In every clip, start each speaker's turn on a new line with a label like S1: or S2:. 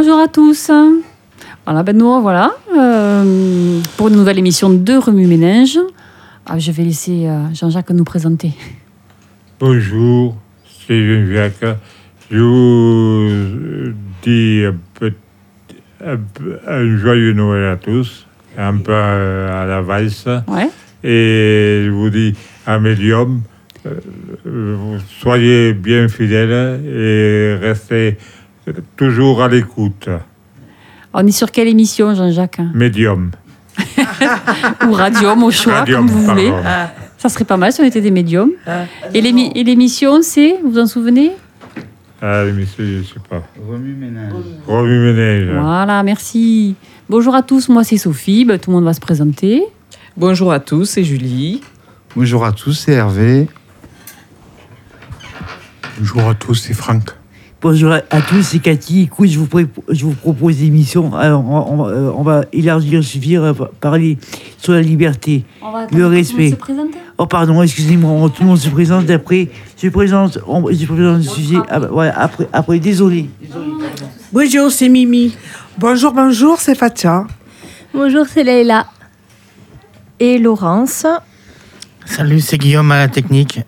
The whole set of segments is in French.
S1: Bonjour à tous. Voilà, ben nous voilà euh, pour une nouvelle émission de Remue Ménage. Ah, je vais laisser euh, Jean-Jacques nous présenter.
S2: Bonjour, c'est Jean-Jacques. Je vous dis un, peu, un, un joyeux Noël à tous, un peu à la valse.
S1: Ouais.
S2: Et je vous dis à médium, euh, soyez bien fidèles et restez toujours à l'écoute.
S1: On est sur quelle émission, Jean-Jacques?
S2: Médium.
S1: Ou Radium au choix,
S2: Radium,
S1: comme vous voulez.
S2: pardon.
S1: Ça serait pas mal si on était des médiums. Et l'émi- et l'émission, c'est, vous vous en souvenez?
S2: Ah, l'émission, je ne sais pas.
S3: Remue ménage.
S2: Revue ménage.
S1: Voilà, merci. Bonjour à tous, moi c'est Sophie, Ben, tout le monde va se présenter.
S4: Bonjour à tous, c'est Julie.
S3: Bonjour à tous, c'est Hervé.
S5: Bonjour à tous, c'est Franck.
S6: Bonjour à, tous, c'est Cathy. Écoute, je vous, pré- je vous propose une émission. Alors, on, on- euh, on va élargir, suffire, euh, parler sur la liberté.
S1: On va
S6: Le respect. Oh, pardon, excusez-moi, tout le monde se présente. Après, je présente, on- je présente le sujet. Ah, bah, voilà, après, après, désolé.
S7: Bonjour, c'est Mimi. Bonjour, bonjour, c'est Fatia.
S8: Bonjour, c'est Leïla. Et Laurence?
S5: Salut, c'est Guillaume à la technique.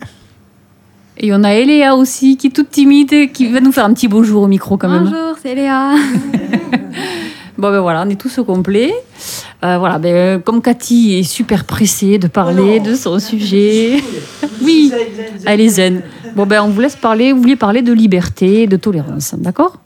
S1: Et on a Eléa aussi, qui est toute timide, qui va nous faire un petit bonjour au micro quand même.
S8: Bonjour, c'est Léa.
S1: Bon ben voilà, on est tous au complet. Euh, voilà, ben, comme Cathy est super pressée de parler de son sujet. Oui, elle est zen. Bon ben on vous laisse parler, vous vouliez parler de liberté, de tolérance, d'accord?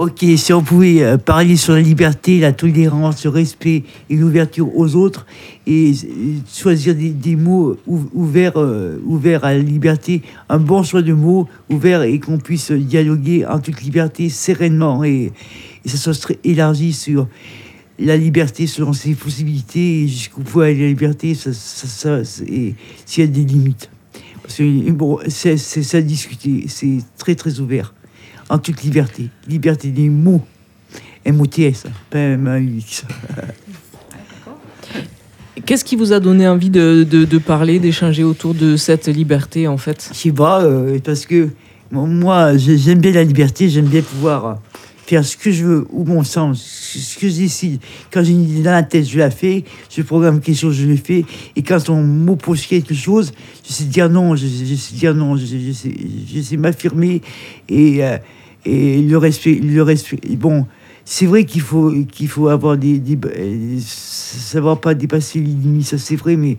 S6: Ok, si on pouvait euh, parler sur la liberté, la tolérance, le respect et l'ouverture aux autres, et, euh, choisir des, mots ou- ouverts, euh, ouverts à la liberté, un bon choix de mots ouverts et qu'on puisse dialoguer en toute liberté, sereinement, et, et ça soit élargi sur la liberté selon ses possibilités et jusqu'où peut aller la liberté, ça, ça, et s'il y a des limites. Parce bon, c'est ça discuter, c'est très très ouvert en toute liberté. Liberté des mots. M-O-T-S, pas M-A-U-X.
S4: Qu'est-ce qui vous a donné envie de, de- de parler, d'échanger autour de cette liberté en fait?
S6: Je sais pas, euh, parce que moi, j'ai- j'aime bien la liberté, j'aime bien pouvoir faire ce que je veux, ou mon sens, ce que je décide. Quand j'ai une idée dans la tête, je la fais, je programme quelque chose, je le fais, et quand on m'oppose quelque chose, je sais dire non, je, je sais dire non, je, je sais, je sais m'affirmer, et, euh, et le respect, le respect, bon, c'est vrai qu'il faut, qu'il faut avoir des, des savoir pas dépasser les limites, ça c'est vrai, mais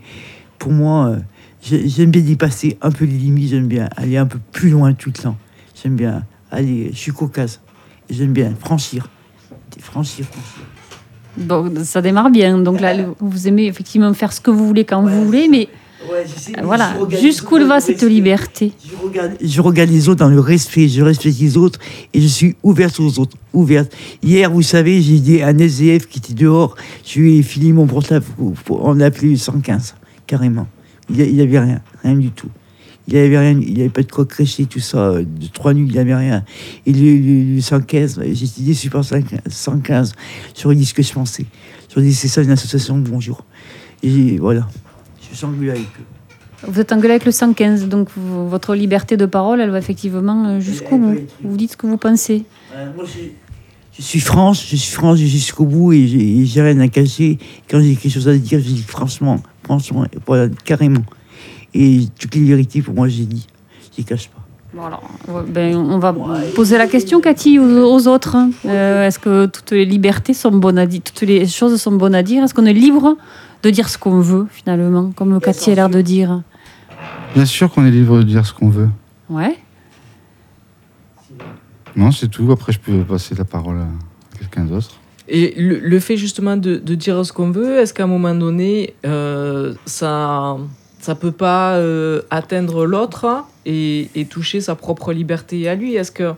S6: pour moi, euh, j'ai- j'aime bien dépasser un peu les limites, j'aime bien aller un peu plus loin tout le temps. J'aime bien aller, je suis caucase, j'aime bien franchir, franchir, franchir.
S1: Donc ça démarre bien. Donc là, vous aimez effectivement faire ce que vous voulez quand vous voulez, mais voilà, jusqu'où va cette liberté
S6: Je regarde, je regarde les autres dans le respect, je respecte les autres et je suis ouverte aux autres, ouverte. Hier, vous savez, j'ai dit à un SDF qui était dehors, je lui ai filé mon portable, on l'a appelé le 115, carrément. Il n'y avait rien, rien du tout. Il n'y avait rien, il n'y avait pas de quoi crécher, tout ça, euh, de trois nuits, il n'y avait rien. Et le, le- le 115, j'étais déçu par 115, j'aurais dit ce que je pensais. J'aurais dit c'est ça une association, bonjour. Et voilà, suis engueulé avec eux.
S1: Vous êtes engueulé avec le 115, donc vous- votre liberté de parole, elle va effectivement euh, jusqu'au bout. Vous dites ce que vous pensez.
S6: moi, je, suis franche, je suis franche jusqu'au bout et j'ai rien à cacher. Quand j'ai quelque chose à dire, je dis franchement, franchement, voilà, carrément. Et toutes les vérités, pour moi, j'ai dit. Je les cache pas.
S1: Bon, alors, ben, on va poser la question, Cathy, aux, aux autres. hein. Euh, Est-ce que toutes les libertés sont bonnes à dire Toutes les choses sont bonnes à dire? Est-ce qu'on est libre de dire ce qu'on veut, finalement, comme Cathy a l'air de dire
S3: Bien sûr qu'on est libre de dire ce qu'on veut.
S1: Ouais.
S3: Non, c'est tout. Après, je peux passer la parole à quelqu'un d'autre.
S4: Et le, le fait justement de, de dire ce qu'on veut, est-ce qu'à un moment donné, euh, ça ça peut pas euh, atteindre l'autre et, et toucher sa propre liberté à lui? Est-ce que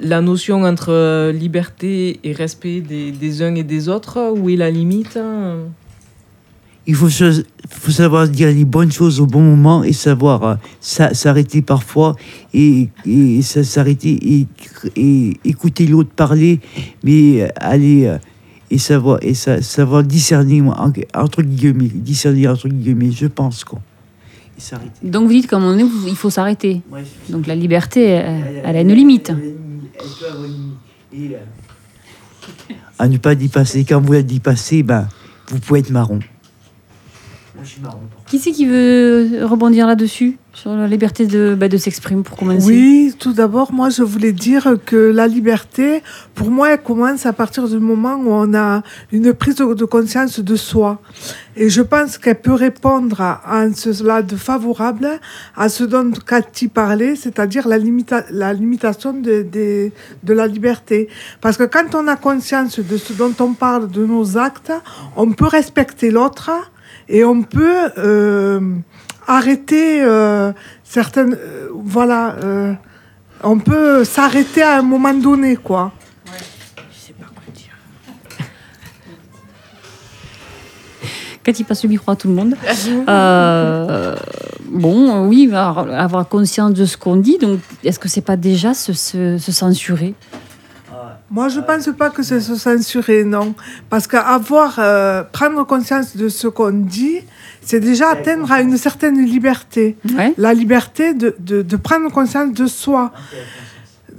S4: la notion entre euh, liberté et respect des, des uns et des autres, où est la limite? hein
S6: Il faut, savoir dire les bonnes choses au bon moment et savoir euh, s'a- s'arrêter parfois et, s'arrêter et, et écouter l'autre parler, mais euh, aller euh, et savoir et sa- savoir discerner entre guillemets, discerner entre guillemets, je pense quoi. Et.
S1: Donc vous dites moment donné, vous- il faut s'arrêter. Donc la liberté, elle, elle a une limite.
S6: Euh, à ne pas dépasser. Quand vous la dépassez, ben, vous pouvez être marron.
S1: Qui c'est qui veut rebondir là-dessus? Sur la liberté de, bah, de s'exprimer pour commencer
S7: Oui, tout d'abord, moi, je voulais dire que la liberté, pour moi, elle commence à partir du moment où on a une prise de conscience de soi. Et je pense qu'elle peut répondre à, à cela de favorable à ce dont Cathy parlait, c'est-à-dire la, limita- la limitation de, de, de la liberté. Parce que quand on a conscience de ce dont on parle, de nos actes, on peut respecter l'autre et on peut euh, arrêter euh, certaines... euh, voilà. euh, on peut s'arrêter à un moment donné, quoi.
S1: Quand il passe le micro à tout le monde. Euh, bon, oui, avoir conscience de ce qu'on dit. Donc, est-ce que c'est pas déjà se, se- se censurer?
S7: Moi, je pense pas que c'est se censurer, non. Parce qu'avoir, euh, prendre conscience de ce qu'on dit, c'est déjà atteindre à une certaine liberté.
S1: Ouais.
S7: La liberté de, de, de prendre conscience de soi.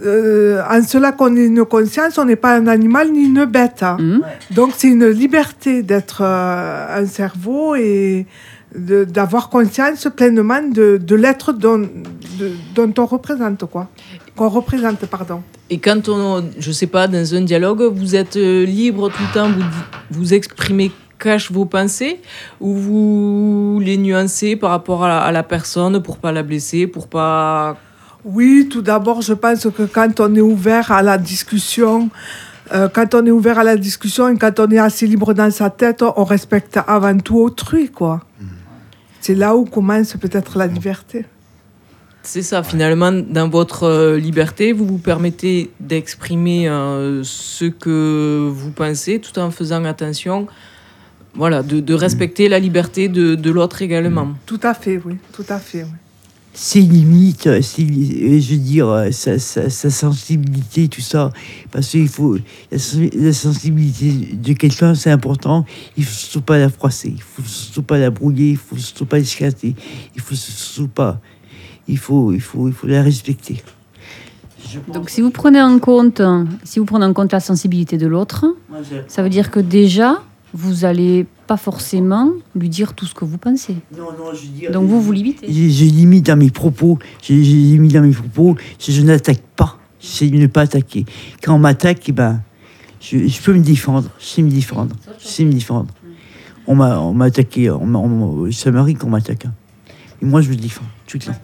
S7: Euh, en cela qu'on ait une conscience, on n'est pas un animal ni une bête. hein.
S1: Mhm.
S7: Donc c'est une liberté d'être euh, un cerveau et de- d'avoir conscience pleinement de, de l'être dont, dont on représente, quoi. Qu'on représente, pardon.
S4: Et quand on, je sais pas, dans un dialogue, vous êtes euh, libre tout le temps, vous vous exprimez cache vos pensées ou vous les nuancez par rapport à la, à la personne pour pas la blesser, pour pas
S7: Oui, tout d'abord, je pense que quand on est ouvert à la discussion, euh, quand on est ouvert à la discussion et quand on est assez libre dans sa tête, on respecte avant tout autrui, quoi. C'est là où commence peut-être la liberté.
S4: C'est ça, finalement, dans votre euh, liberté, vous vous permettez d'exprimer euh, ce que vous pensez tout en faisant attention, voilà, de, de respecter la liberté de, de l'autre également.
S7: Tout à fait, oui, tout à fait. oui.
S6: ses limites, ses euh, je veux dire, sa, sa- sa sensibilité, tout ça. Parce qu'il faut. La, sen- la sensibilité de quelqu'un, c'est important. Il ne faut surtout pas la froisser. Il ne faut surtout pas la brouiller. Il ne faut surtout pas l'esclater. Il faut surtout pas. Il faut, il faut, il faut la respecter.
S1: Donc, si vous prenez en compte, si vous prenez en compte la sensibilité de l'autre, ça veut dire que déjà, vous allez pas forcément lui dire tout ce que vous pensez.
S6: Non, non, je dire.
S1: Donc, vous vous limitez.
S6: Je, je limite dans mes propos. Je, je limite dans mes propos. Je, je n'attaque pas. De ne pas attaquer. Quand on m'attaque, eh ben, je, je peux me défendre. Je sais me défendre. Je sais me défendre. On m'a on m'a attaqué. On m'a- on ça m'arrive qu'on m'attaque. hein. Et moi, je me défends tout le temps.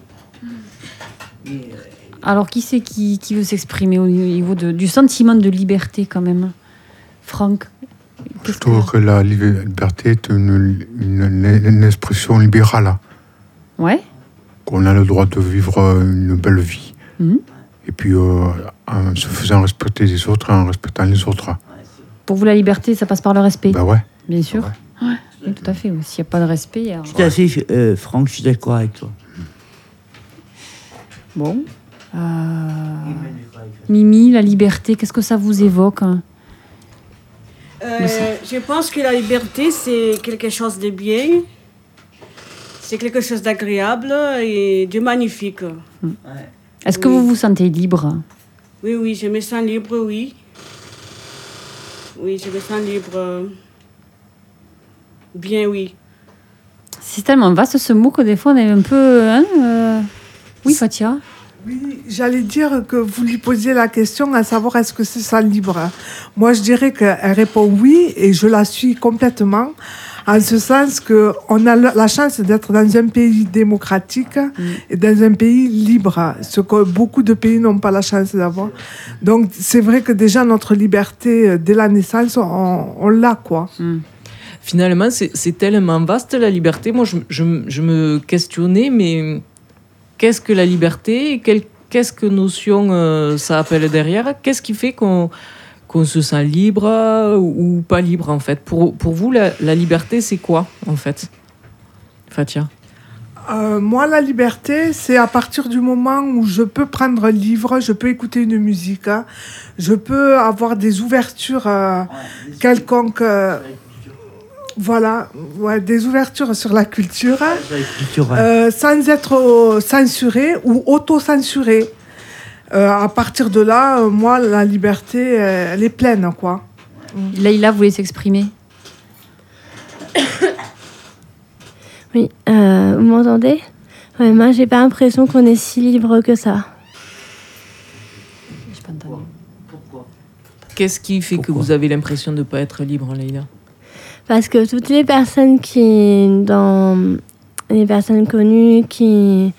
S1: Alors, qui c'est qui, qui veut s'exprimer au niveau de- du sentiment de liberté, quand même Franck?
S5: Je trouve que la liberté est une, une- une expression libérale.
S1: Ouais
S5: qu'on a le droit de vivre une belle vie.
S1: Mhm.
S5: Et puis, euh, en se faisant respecter les autres en respectant les autres.
S1: Pour vous, la liberté, ça passe par le respect,
S5: Ben ouais.
S1: bien sûr.
S5: Ouais.
S1: Ouais, oui, tout à fait. S'il n'y a pas de respect, il y a-
S6: Tout à fait, euh, Franck, je suis d'accord avec toi.
S1: Bon. Euh, Mimi, la liberté, qu'est-ce que ça vous évoque hein
S9: Euh, je pense que la liberté, c'est quelque chose de bien. C'est quelque chose d'agréable et de magnifique.
S1: Est-ce que
S9: Oui.
S1: vous vous sentez libre
S9: Oui, oui, je me sens libre, oui. Oui, je me sens libre. Bien, oui.
S1: C'est tellement vaste ce mot que des fois on est un peu. hein, euh, Oui, Fatia
S7: Oui, j'allais dire que vous lui posiez la question à savoir est-ce que c'est ça libre. Moi, je dirais qu'elle répond oui et je la suis complètement. En ce sens qu'on a la chance d'être dans un pays démocratique et dans un pays libre, ce que beaucoup de pays n'ont pas la chance d'avoir. Donc, c'est vrai que déjà notre liberté, euh, dès la naissance, on, on l'a, quoi.
S4: Finalement, c'est c'est tellement vaste la liberté. Moi, je, je- je me questionnais, mais qu'est-ce que la liberté Qu'est-ce que notion euh, ça appelle derrière? Qu'est-ce qui fait qu'on qu'on se sent libre euh, ou pas libre, en fait? Pour, pour vous, la, la liberté, c'est quoi, en fait? Fatia.
S7: Euh, moi, la liberté, c'est à partir du moment où je peux prendre un livre, je peux écouter une musique, hein, je peux avoir des ouvertures euh, quelconques. Voilà, ouais, des ouvertures sur la culture, euh, sans être euh, censuré ou auto-censuré. Euh, à partir de là, euh, moi, la liberté, euh, elle est pleine, quoi.
S1: Leïla voulait s'exprimer.
S8: Oui, euh, vous m'entendez? Ouais, Moi, j'ai pas l'impression qu'on est si libre que ça.
S1: Entendu.
S4: Qu'est-ce qui fait que vous avez l'impression de ne pas être libre, Leïla?
S8: Parce que toutes les personnes qui, dans les personnes connues qui,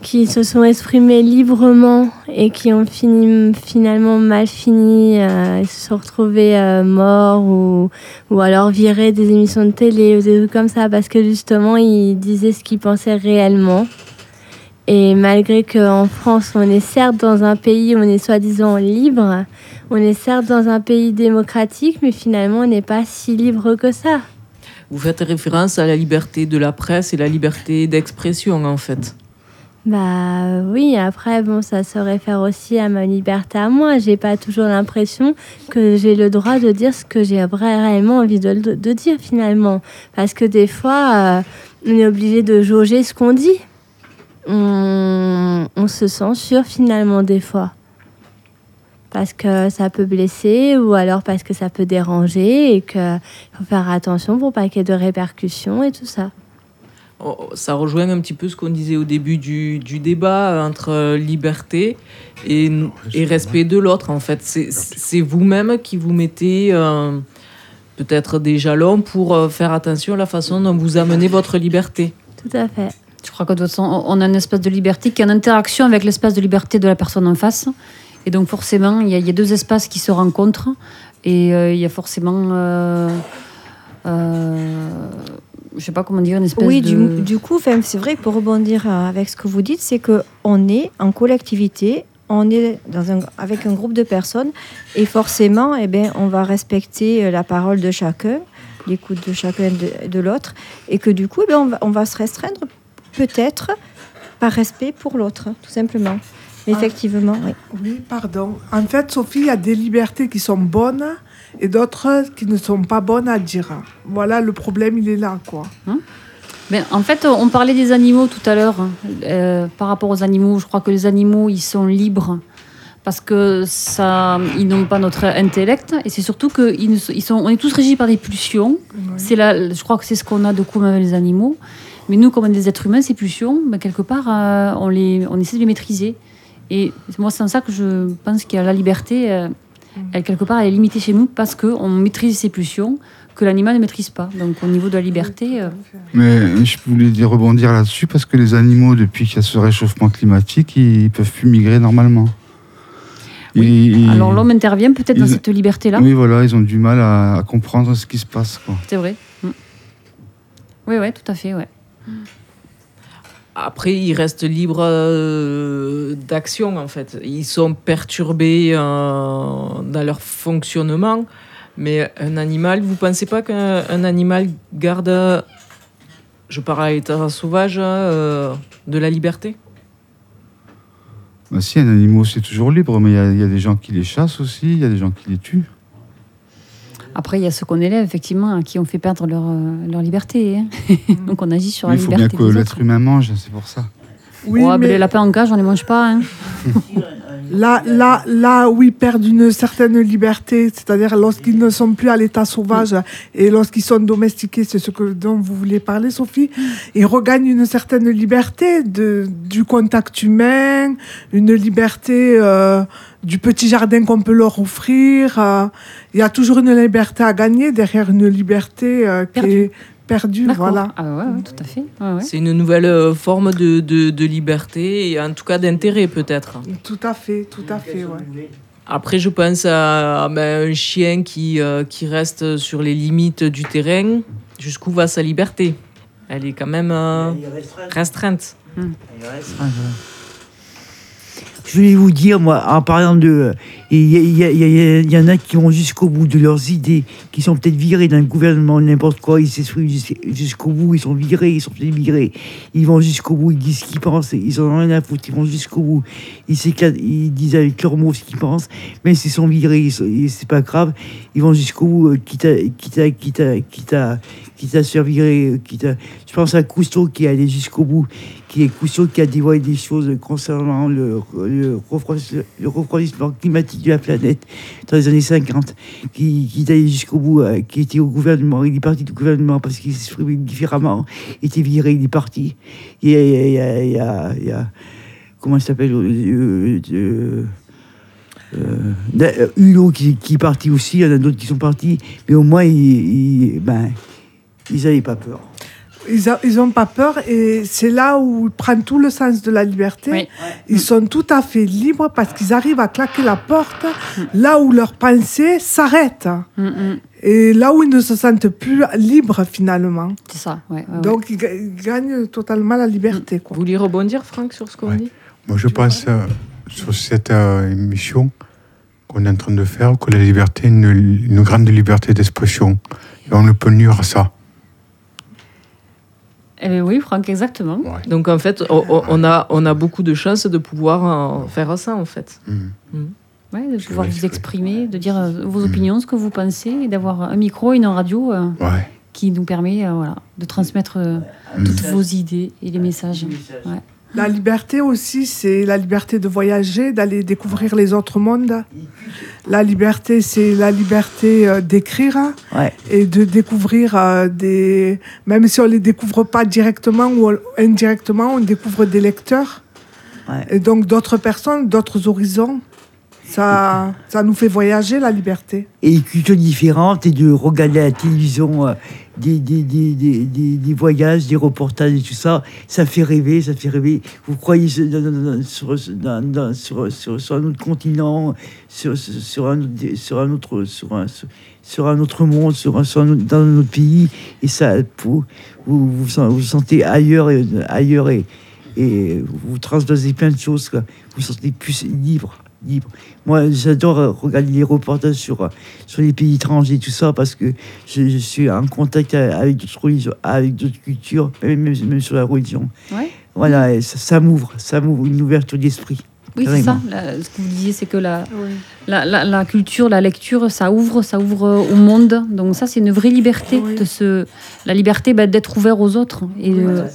S8: qui se sont exprimées librement et qui ont fini, finalement mal fini, euh, se sont retrouvées euh, morts ou, ou alors virés des émissions de télé ou des trucs comme ça parce que justement ils disaient ce qu'ils pensaient réellement. Et malgré qu'en France, on est certes dans un pays où on est soi-disant libre, on est certes dans un pays démocratique, mais finalement, on n'est pas si libre que ça.
S4: Vous faites référence à la liberté de la presse et la liberté d'expression, en fait.
S8: Bah oui, après, bon, ça se réfère aussi à ma liberté à moi. J'ai pas toujours l'impression que j'ai le droit de dire ce que j'ai réellement envie de, de, de dire finalement. Parce que des fois, euh, on est obligé de jauger ce qu'on dit. On, on se censure finalement des fois. Parce que ça peut blesser ou alors parce que ça peut déranger et qu'il faut faire attention pour pas qu'il y ait de répercussions et tout ça.
S4: Oh, ça rejoint un petit peu ce qu'on disait au début du, du débat entre liberté et, et respect de l'autre. En fait, c'est vous-même qui vous mettez euh, peut-être des jalons pour euh, faire attention à la façon dont vous amenez votre liberté.
S8: Tout à fait.
S1: Je crois que de toute façon, on a un espace de liberté qui est en interaction avec l'espace de liberté de la personne en face. Et donc forcément, il y, a, il y a deux espaces qui se rencontrent. Et euh, il y a forcément... Euh, euh, je sais pas comment dire, une espèce
S10: oui,
S1: de...
S10: du, du coup, c'est vrai pour rebondir avec ce que vous dites, c'est qu'on est en collectivité, on est dans un, avec un groupe de personnes, et forcément, eh bien, on va respecter euh, la parole de chacun, l'écoute de chacun de, de l'autre, et que du coup, eh bien, on, va, on va se restreindre peut-être par respect pour l'autre, tout simplement. Mais effectivement, oui.
S7: Oui, pardon. En fait, Sophie, il y a des libertés qui sont bonnes et d'autres qui ne sont pas bonnes à dire. Voilà, le problème, il est là, quoi.
S1: Mais en fait, on parlait des animaux tout à l'heure. Euh, par rapport aux animaux, je crois que les animaux, ils sont libres parce que ça, ils n'ont pas notre intellect et c'est surtout que ils, ne sont- ils sont, on est tous régis par des pulsions. C'est là, je crois que c'est ce qu'on a de commun avec les animaux. Mais nous, comme des êtres humains, ces pulsions, ben, quelque part, euh, on les, on essaie de les maîtriser. Et moi, c'est en ça que je pense qu'il y a la liberté. euh, elle, quelque part, elle est limitée chez nous parce qu'on maîtrise ces pulsions que l'animal ne maîtrise pas. Donc, au niveau de la liberté, euh,
S3: Mais je voulais dire rebondir là-dessus parce que les animaux, depuis qu'il y a ce réchauffement climatique, ils peuvent plus migrer normalement. Ils-
S1: alors l'homme intervient peut-être dans cette liberté-là.
S3: Oui, voilà, ils ont du mal à, à comprendre ce qui se passe.
S1: C'est vrai. Mm. Oui, oui, tout à fait, ouais.
S4: Après, ils restent libres euh, d'action, en fait. Ils sont perturbés euh, dans leur fonctionnement. Mais un animal, vous pensez pas qu'un un animal garde, je parle à l'état sauvage, euh, de la liberté?
S3: Bah, si, un animal, c'est toujours libre, mais il y, a des gens qui les chassent aussi, il y a des gens qui les tuent.
S1: Après, il y a ceux qu'on élève, effectivement, à qui on fait perdre leur, euh, leur liberté. hein. Donc, on agit sur
S3: Mais
S1: la
S3: il faut bien
S1: liberté.
S3: que l'être humain mange, c'est pour ça.
S7: Oui,
S1: Ouais, mais
S7: mais
S1: les lapins en cage, on les mange pas. hein.
S7: là, là, là où ils perdent une certaine liberté, c'est-à-dire lorsqu'ils ne sont plus à l'état sauvage et lorsqu'ils sont domestiqués, c'est ce que, dont vous voulez parler, Sophie, ils regagnent une certaine liberté de, du contact humain, une liberté euh, du petit jardin qu'on peut leur offrir. euh. Il y a toujours une liberté à gagner derrière une liberté euh, qui est
S1: D'accord.
S7: Voilà.
S1: Ah ouais, ouais, tout à fait. Ouais, ouais.
S4: C'est une nouvelle euh, forme de, de, de liberté et en tout cas d'intérêt, peut-être.
S7: Tout à fait, tout à fait, ouais.
S4: Après, je pense à, ben, un chien qui, euh, qui reste sur les limites du terrain. Jusqu'où va sa liberté? Elle est quand même euh, restreinte.
S6: Je voulais vous dire, moi, en parlant de. Il y, en a qui vont jusqu'au bout de leurs idées, qui sont peut-être virés le gouvernement, n'importe quoi, ils s'expriment jus- jusqu'au bout, ils sont virés, ils sont peut-être virés. Ils vont jusqu'au bout, ils disent ce qu'ils pensent, ils en ont rien à foutre, ils vont jusqu'au bout. Ils, disent avec leurs mots ce qu'ils pensent, mais s'ils sont virés, c'est pas grave, ils vont jusqu'au bout, euh, quitte à, quitte quitte à, quitte quitte à se virer, euh, quitte à- Je pense à Cousteau qui est allé jusqu'au bout, qui est Cousteau qui a dévoilé des choses concernant le, refroidissement, climatique de la planète dans les années 50, qui, qui est allé jusqu'au bout, euh, qui était au gouvernement. Il est parti du gouvernement parce qu'il s'exprimait différemment. Était viré, il est parti. Il y a, comment il s'appelle euh, euh, euh, Hulot qui, est parti aussi, il y en a d'autres qui sont partis, mais au moins, ils, ils- ben, ils n'avaient pas peur.
S7: Ils a- ils ont pas peur et c'est là où ils prennent tout le sens de la liberté.
S1: Oui.
S7: Ils sont tout à fait libres parce qu'ils arrivent à claquer la porte là où leur pensée s'arrête
S1: Mm, mm.
S7: et là où ils ne se sentent plus libres finalement.
S1: C'est ça, ouais. ouais, ouais.
S7: Donc ils, ga- ils gagnent totalement la liberté. Quoi.
S4: Vous voulez rebondir, Franck, sur ce qu'on
S5: Ouais.
S4: dit?
S5: Moi, je pense euh, sur cette euh, émission qu'on est en train de faire que la liberté est une, une grande liberté d'expression. Et on ne peut nuire à ça.
S1: Eh ben oui, Franck, exactement.
S5: Ouais.
S4: Donc en fait, on, a, on a beaucoup de chances de pouvoir faire ça en fait.
S5: Mhm.
S1: Ouais, de pouvoir vous exprimer, de dire euh, vos
S5: Mm.
S1: opinions, ce que vous pensez, et d'avoir un micro, une radio euh,
S5: Ouais.
S1: qui nous permet euh, voilà, de transmettre euh,
S5: Mm.
S1: toutes vos idées et les messages. Ouais.
S7: La liberté aussi, c'est la liberté de voyager, d'aller découvrir les autres mondes. La liberté, c'est la liberté euh, d'écrire
S6: Ouais.
S7: et de découvrir euh, des... Même si on ne les découvre pas directement ou indirectement, on découvre des lecteurs.
S6: Ouais.
S7: Et donc d'autres personnes, d'autres horizons. Ça, ça nous fait voyager, la liberté.
S6: et cultures différentes et de regarder la télévision euh, des, des, des, des, voyages, des reportages et tout ça, ça fait rêver, ça fait rêver. Vous croyez sur, sur, un autre continent, sur, un, sur un autre sur un, sur, un autre monde, sur un, dans un autre pays, et ça, vous vous, vous, sen- vous sentez ailleurs et, ailleurs et, et vous transdosez plein de choses. Vous vous sentez plus libre. Libre. Moi, j'adore euh, regarder les reportages sur, euh, sur les pays étrangers, tout ça, parce que je, je suis en contact euh, avec d'autres religions, avec d'autres cultures, même, même, sur la religion.
S1: Ouais.
S6: Voilà, et ça, ça m'ouvre, ça m'ouvre une ouverture d'esprit.
S1: Oui, c'est ça. La- ce que vous disiez, c'est que la, la, la, la culture, la lecture, ça ouvre, ça ouvre au monde. Donc ça, c'est une vraie liberté.
S7: Oui.
S1: De se, la liberté bah, d'être ouvert aux autres. Et, euh,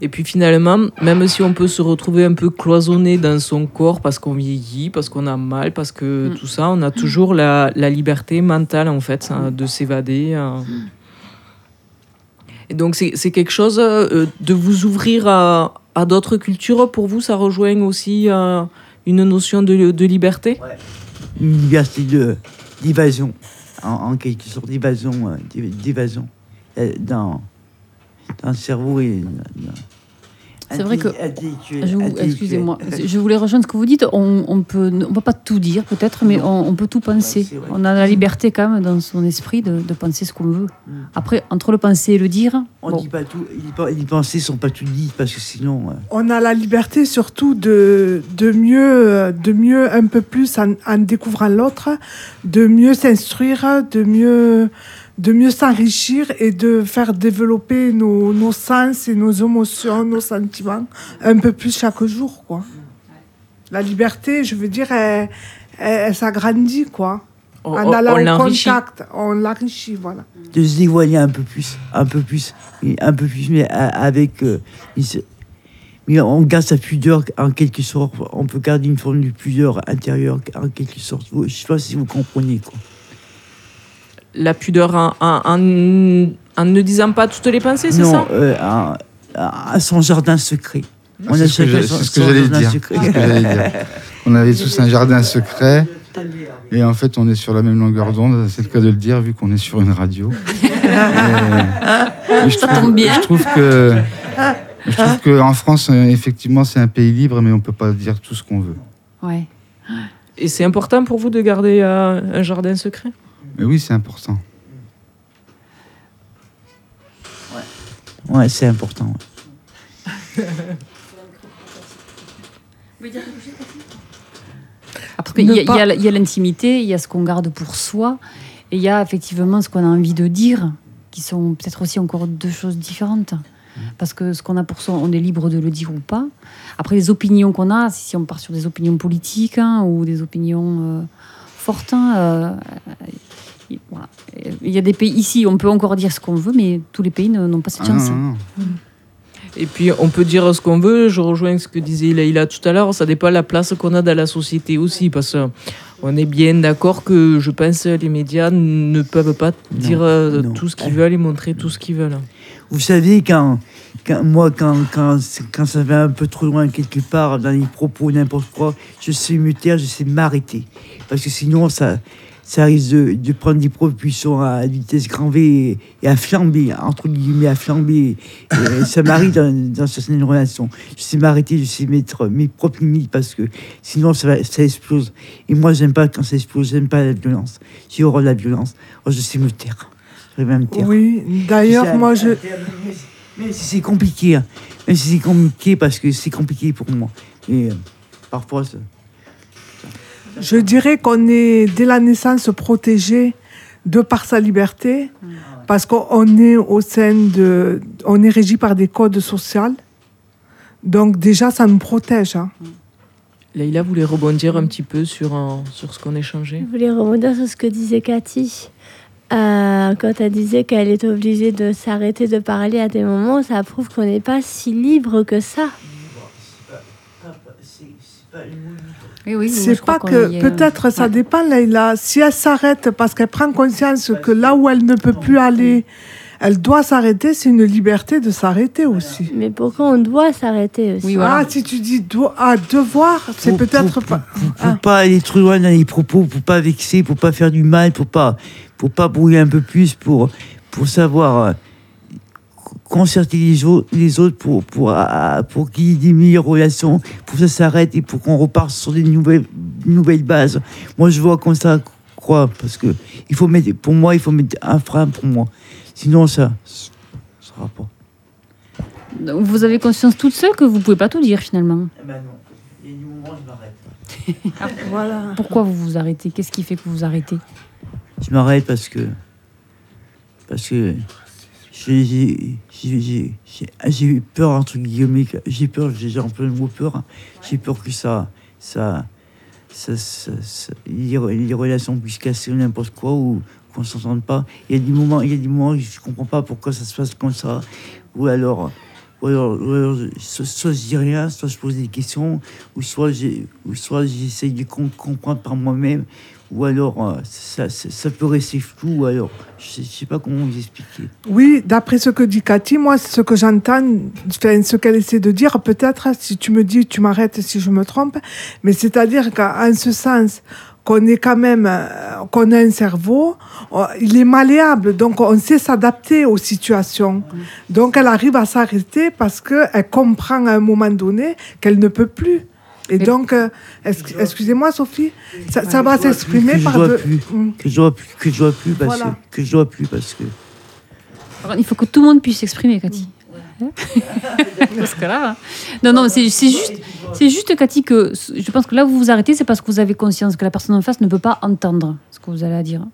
S4: Et puis finalement, même si on peut se retrouver un peu cloisonné dans son corps parce qu'on vieillit, parce qu'on a mal, parce que
S1: Mm.
S4: tout ça, on a toujours la, la liberté mentale en fait hein, de s'évader. hein. Et donc c'est quelque chose euh, de vous ouvrir à, à d'autres cultures. Pour vous, ça rejoint aussi euh, une notion de, de liberté?
S6: Une liberté d'évasion, en, en quelque sorte d'évasion, euh, d'é- d'évasion euh, dans, dans le cerveau et dans-
S1: C'est vrai que-. Excusez-moi, je voulais rejoindre ce que vous dites. On, on peut, on peut pas tout dire peut-être, mais on, on peut tout penser. On a la liberté quand même dans son esprit de, de penser ce qu'on veut. Après, entre le penser et le dire,
S6: Mm. On
S1: bon,
S6: dit pas tout, les, pen- les pensées sont pas toutes dites parce que sinon. euh,
S7: On a la liberté surtout de, de, mieux, de mieux, un peu plus en, en découvrant l'autre, de mieux s'instruire, de mieux, de mieux s'enrichir et de faire développer nos, nos sens et nos émotions, nos sentiments un peu plus chaque jour. Quoi. La liberté, je veux dire, elle, elle- elle s'agrandit. quoi.
S4: On,
S7: En allant
S4: on
S7: au contact, on l'enrichit. Voilà.
S6: de se dévoiler un peu plus, un peu plus, un peu plus, mais a- avec. euh, mais on garde sa pudeur en quelque sorte. On peut garder une forme de pudeur intérieure en quelque sorte. Vous- Je sais pas si vous comprenez quoi.
S4: La pudeur en, en- en- en ne disant pas toutes les pensées, c'est
S6: non,
S4: ça
S6: euh, à, à- à son jardin secret. On
S3: C'est ce que
S6: son-
S3: ce que j'allais dire. dire. Avait tous un jardin secret. Et en fait, on est sur la même longueur d'onde, c'est le cas de le dire, vu qu'on est sur une radio. Et- et je
S1: Ça
S3: trouve-
S1: tombe bien.
S3: Je trouve que, je trouve qu'en France, euh, effectivement, c'est un pays libre, mais on peut pas dire tout ce qu'on veut.
S1: ouais.
S4: Et c'est important pour vous de garder euh, un jardin secret?
S3: Mais oui, c'est important.
S6: Ouais, c'est important. ouais.
S1: Y a il y a l'intimité, il y a ce qu'on garde pour soi, et il y a effectivement ce qu'on a envie de dire, qui sont peut-être aussi encore deux choses différentes. Parce que ce qu'on a pour soi, on est libre de le dire ou pas. Après, les opinions qu'on a, si on part sur des opinions politiques hein, ou des opinions euh, fortes, hein, euh, voilà. il y a des pays ici, on peut encore dire ce qu'on veut, mais tous les pays n'ont pas cette
S3: Ah,
S1: chance.
S3: non, non.
S4: Et puis, on peut dire ce qu'on veut. Je rejoins ce que disait Leïla tout à l'heure. Ça dépend de la place qu'on a dans la société aussi. Parce qu'on est bien d'accord que, je pense, les médias ne peuvent pas dire euh,
S6: non.
S4: tout ce qu'ils veulent et montrer tout ce qu'ils veulent.
S6: Vous savez, quand, quand moi, quand, quand, quand ça va un peu trop loin quelque part, dans les propos, n'importe quoi, je sais taire, je sais m'arrêter. Parce que sinon, ça, ça risque de, de prendre des propulsions à vitesse grand V et, et à flamber, entre guillemets, à flamber. Et ça m'arrive dans, dans certaines relations. Je sais m'arrêter, je sais mettre mes propres limites parce que sinon, ça, va- ça explose. Et moi, j'aime pas quand ça explose, j'aime pas la violence. J'ai horreur de la violence. Alors, je sais me taire. J'arrive à me taire.
S7: Oui, d'ailleurs, moi, je.
S6: Même si c'est compliqué, hein. même si c'est compliqué parce que c'est compliqué pour moi. Et euh, parfois, ça-
S7: Je dirais qu'on est dès la naissance protégé de par sa liberté, parce qu'on est au sein de, on est régi par des codes sociaux. Donc déjà, ça nous protège. hein.
S4: Leïla voulait rebondir un petit peu sur, un- sur ce qu'on échangeait.
S8: Je voulais rebondir sur ce que disait Cathy. Euh, quand elle disait qu'elle est obligée de s'arrêter de parler à des moments, ça prouve qu'on n'est pas si libre que ça.
S1: Oui, oui,
S7: C'est pas que
S1: est,
S7: peut-être ça dépend Leïla. Si elle s'arrête parce qu'elle prend conscience que là où elle ne peut plus aller, elle doit s'arrêter, c'est une liberté de s'arrêter aussi.
S8: Mais pourquoi on doit s'arrêter aussi
S1: Oui, voilà.
S7: Ah, si tu dis do- ah, devoir, c'est peut-être pas.
S6: pour
S7: Ah.
S6: pas aller trop loin dans les propos, pour pas vexer, pour pas faire du mal, pour pas, pour pas brouiller un peu plus, pour, pour savoir euh, concerter les, au- les autres pour, pour, ah, pour qu'il y ait des meilleures relations, pour que ça s'arrête et pour qu'on reparte sur des nouvelles, nouvelles bases. Moi, je vois comme ça, quoi, parce que il faut mettre, pour moi, il faut mettre un frein pour moi. Sinon, ça, ça sera pas.
S1: Donc, Vous avez conscience toute seule que vous pouvez pas tout dire finalement?
S6: Eh ben non, il y a des moments, je m'arrête.
S7: Voilà.
S1: Pourquoi vous vous arrêtez? Qu'est-ce qui fait que vous vous arrêtez?
S6: Je m'arrête parce que. Parce que. J'ai- eu peur, entre guillemets. J'ai peur, j'ai j'ai employé le mot peur. hein. J'ai peur que ça. ça, ça, ça- ça- les, les relations puissent casser ou n'importe quoi ou qu'on s'entende pas. Il y a des moments, il y a des moments où je comprends pas pourquoi ça se passe comme ça. Ou alors. Ou alors, ou alors, soit, soit je dis rien, soit je pose des questions, ou soit j'essaye de com- comprendre par moi-même, ou alors euh, ça, ça, ça peut rester flou, ou alors je je sais pas comment vous expliquer.
S7: Oui, d'après ce que dit Cathy, moi, ce que j'entends, ce qu'elle essaie de dire, peut-être, si tu me dis, tu m'arrêtes si je me trompe, mais c'est-à-dire qu'en ce sens, qu'on est quand même, euh, qu'on a un cerveau, euh, il est malléable, donc on sait s'adapter aux situations. Donc elle arrive à s'arrêter parce qu'elle comprend à un moment donné qu'elle ne peut plus. Et
S1: Mais-
S7: donc, euh, ex- excusez-moi Sophie, ça, ça va s'exprimer
S6: plus, que je
S7: par
S6: dois
S7: deux.
S6: plus. Que je dois plus, que je dois plus parce
S7: Voilà.
S6: que, que je dois plus parce que.
S1: Alors, Il faut que tout le monde puisse s'exprimer, Cathy. Parce que là, non, non, c'est juste, c'est juste, Cathy, que je pense que là où vous vous arrêtez, c'est parce que vous avez conscience que la personne en face ne peut pas entendre ce que vous allez à dire.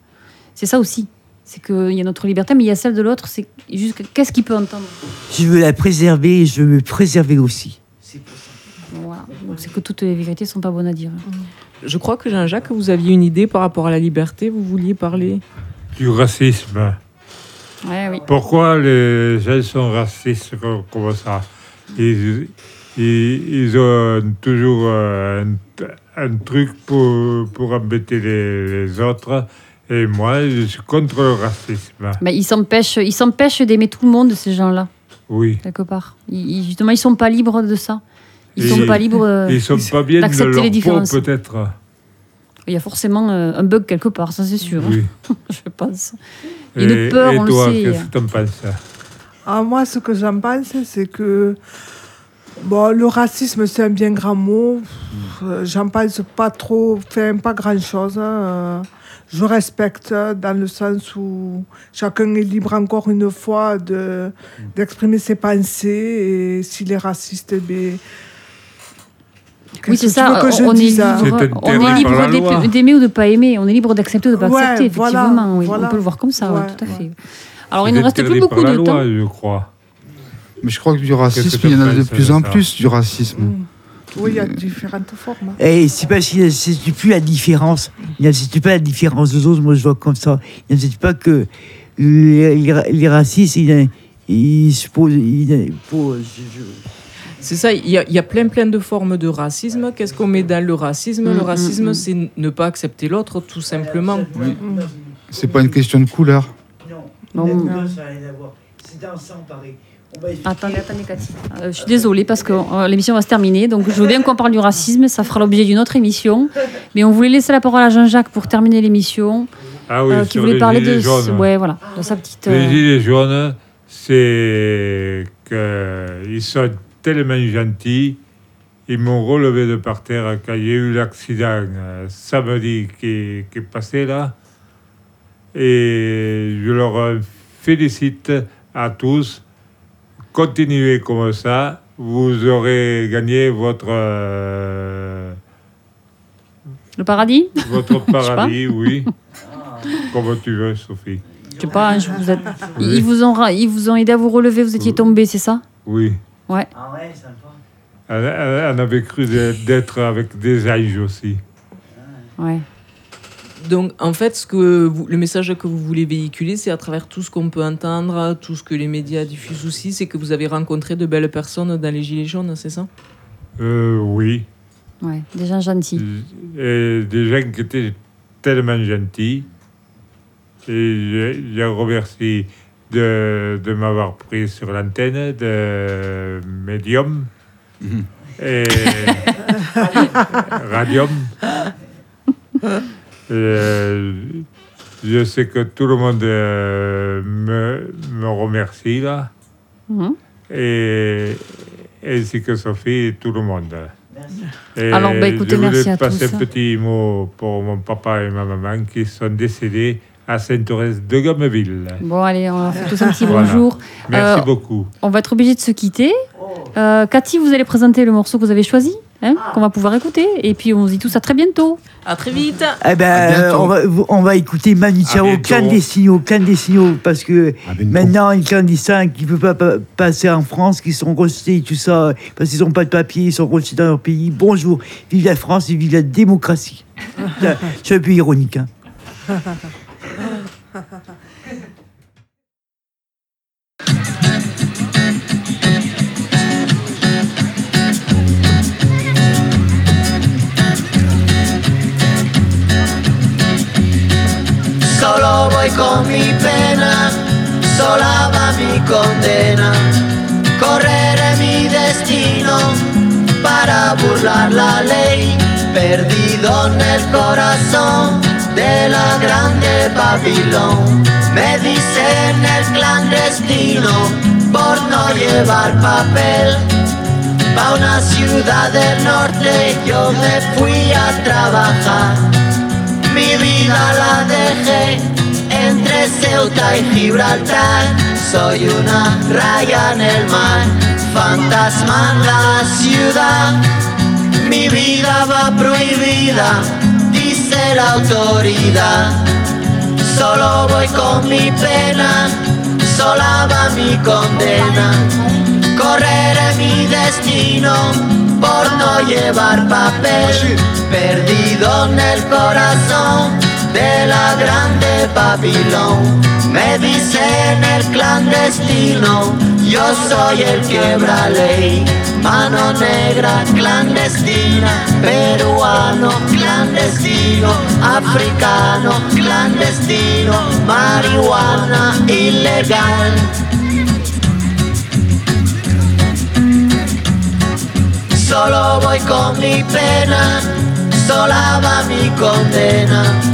S1: C'est ça aussi. C'est qu'il y a notre liberté, mais il y a celle de l'autre. C'est juste que- qu'est-ce qu'il peut entendre?
S6: Je veux la préserver et je veux me préserver aussi.
S1: Voilà. Donc c'est que toutes les vérités sont pas bonnes à dire.
S4: Je crois que Jean-Jacques, vous aviez une idée par rapport à la liberté, vous vouliez parler
S2: Du racisme.
S1: Ouais, oui.
S2: Pourquoi les gens sont racistes comme, ça? Ils, ils, ils ont toujours euh, un, un truc pour, pour embêter les, les autres. Et moi, je suis contre le racisme.
S1: Ben, ils s'empêchent, ils s'empêchent d'aimer tout le monde, ces gens-là,
S2: Oui.
S1: quelque part. Ils- justement, ils sont pas libres de ça. Ils
S2: Et-
S1: sont pas libres. euh,
S2: Ils sont pas bien de
S1: d'accepter
S2: leur
S1: les différences.
S2: peut-être.
S1: Il y a forcément euh, un bug quelque part, ça c'est sûr.
S2: Oui.
S1: je pense. Il
S2: Et-
S1: peur,
S2: et
S1: on
S2: toi,
S1: le sait.
S2: qu'est-ce que t'en penses?
S7: Ah, moi, ce que j'en pense, c'est que bon, le racisme, c'est un bien grand mot. Euh, J'en pense pas trop, enfin, pas grand-chose. hein. Je respecte dans le sens où chacun est libre encore une fois de- d'exprimer ses pensées et s'il est raciste, eh
S1: Oui, c'est ça.
S7: que je
S1: on, est
S2: C'est
S1: libre, on est libre d'aimer- ou de pas aimer. On est libre d'accepter ou de pas
S7: Ouais,
S1: accepter,
S7: voilà,
S1: effectivement. oui.
S7: voilà.
S1: On peut le voir comme ça,
S7: Ouais,
S1: tout à
S7: ouais.
S1: fait. Alors, il
S2: C'est
S1: ne reste plus beaucoup de
S2: loi,
S1: temps.
S2: je crois.
S3: Mais je crois que du racisme, il y en a de plus en plus du racisme.
S7: Oui, il y a différentes formes. hein.
S6: Et c'est parce qu'il n'accepte plus la différence. Il n'accepte pas la différence des autres, moi je vois comme ça. Il n'accepte pas que les, racistes, ils, il se pose. il pose- je- je-
S4: C'est ça, il y, a, il y a plein plein de formes de racisme. Qu'est-ce qu'on met dans le racisme?
S1: Mm,
S4: Le
S1: mm,
S4: racisme,
S1: mm.
S4: c'est ne pas accepter l'autre, tout simplement.
S3: Oui. C'est pas une question de couleur.
S6: Non, voir. C'est sang, pareil.
S1: Attendez, attendez, Cathy. Euh, je suis désolée parce que euh, l'émission va se terminer. Donc, je veux bien qu'on parle du racisme. Ça fera l'objet d'une autre émission. Mais on voulait laisser la parole à Jean-Jacques pour terminer l'émission.
S2: Ah oui,
S1: euh, qui
S2: sur
S1: voulait
S2: les
S1: parler de,
S2: gilets jaunes.
S1: ouais, voilà, de sa petite.
S2: Les
S1: euh,
S2: gilets jaunes, c'est qu'ils sont tellement gentils. Ils m'ont relevé de par terre quand il y a eu l'accident euh, samedi qui, qui est passé là. Et je leur félicite à tous. Continuez comme ça. Vous aurez gagné votre, euh,
S1: Le paradis?
S2: votre paradis, oui. Comme tu veux, Sophie.
S1: Je sais pas, hein, je vous ai- ils, vous ont, ils vous ont aidé à vous relever, vous étiez tombé, c'est ça?
S2: Oui.
S1: Ouais.
S2: Elle avait cru d'être avec des âges aussi.
S1: Ouais.
S4: Donc, en fait, ce que vous- le message que vous voulez véhiculer, c'est à travers tout ce qu'on peut entendre, tout ce que les médias diffusent aussi, c'est que vous avez rencontré de belles personnes dans les Gilets jaunes, c'est ça?
S2: Euh, oui.
S1: Ouais, des gens gentils.
S2: Et des gens qui étaient tellement gentils. Et je, je remercie de, de m'avoir pris sur l'antenne de Medium et Radium. Euh, je sais que tout le monde euh, me, me remercie là.
S1: Mhm.
S2: Et ainsi que Sophie et tout le monde. Et
S1: Alors, bah, écoutez,
S2: je voulais
S1: merci à
S2: passer
S1: tous.
S2: un petit mot pour mon papa et ma maman qui sont décédés à Sainte-Thérèse de Gameville.
S1: Bon, allez, on leur fait tous un petit
S2: Voilà.
S1: bonjour.
S2: Merci
S1: Euh,
S2: beaucoup.
S1: On va être obligé de se quitter. Euh, Cathy, vous allez présenter le morceau que vous avez choisi, hein, qu'on va pouvoir écouter. Et puis, on se dit tous à très bientôt.
S4: À très vite
S6: Eh ben, euh, on va, on va écouter Manu Chao, clandestino, clandestino, parce que maintenant, les clandestins qui ne peuvent pas pa- passer en France, qui sont rejetés, tout ça, parce qu'ils n'ont pas de papier, ils sont rejetés dans leur pays. Bonjour, vive la France et vive la démocratie. Je suis un peu ironique. Hein.
S11: Solo voy con mi pena, sola va mi condena. Correré mi destino para burlar la ley, perdido en el corazón de la grande Babilón. Me dicen el clandestino por no llevar papel. Pa' una ciudad del norte yo me fui a trabajar. Mi vida la dejé entre Ceuta y Gibraltar. Soy una raya en el mar, fantasma en la ciudad. Mi vida va prohibida, dice la autoridad. Solo voy con mi pena, sola va mi condena. Correré mi destino por no llevar papel, perdido en el corazón de la grande Babilón. Me dicen el clandestino, yo soy el quebra ley. Mano negra clandestina, peruano clandestino, africano clandestino, marihuana ilegal. Solo voy con mi pena, sola va mi condena.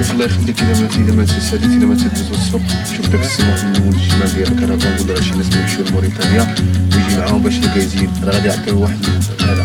S12: شوف الله يخليك إذا ما إذا ما تساليت إذا ما تدوز السوق شوف داك السمو في الأول الشمال ديال الكرفان ولا شي ناس يمشيو لموريتانيا ويجي معاهم باش الكازين راه غادي يعطيو واحد هذا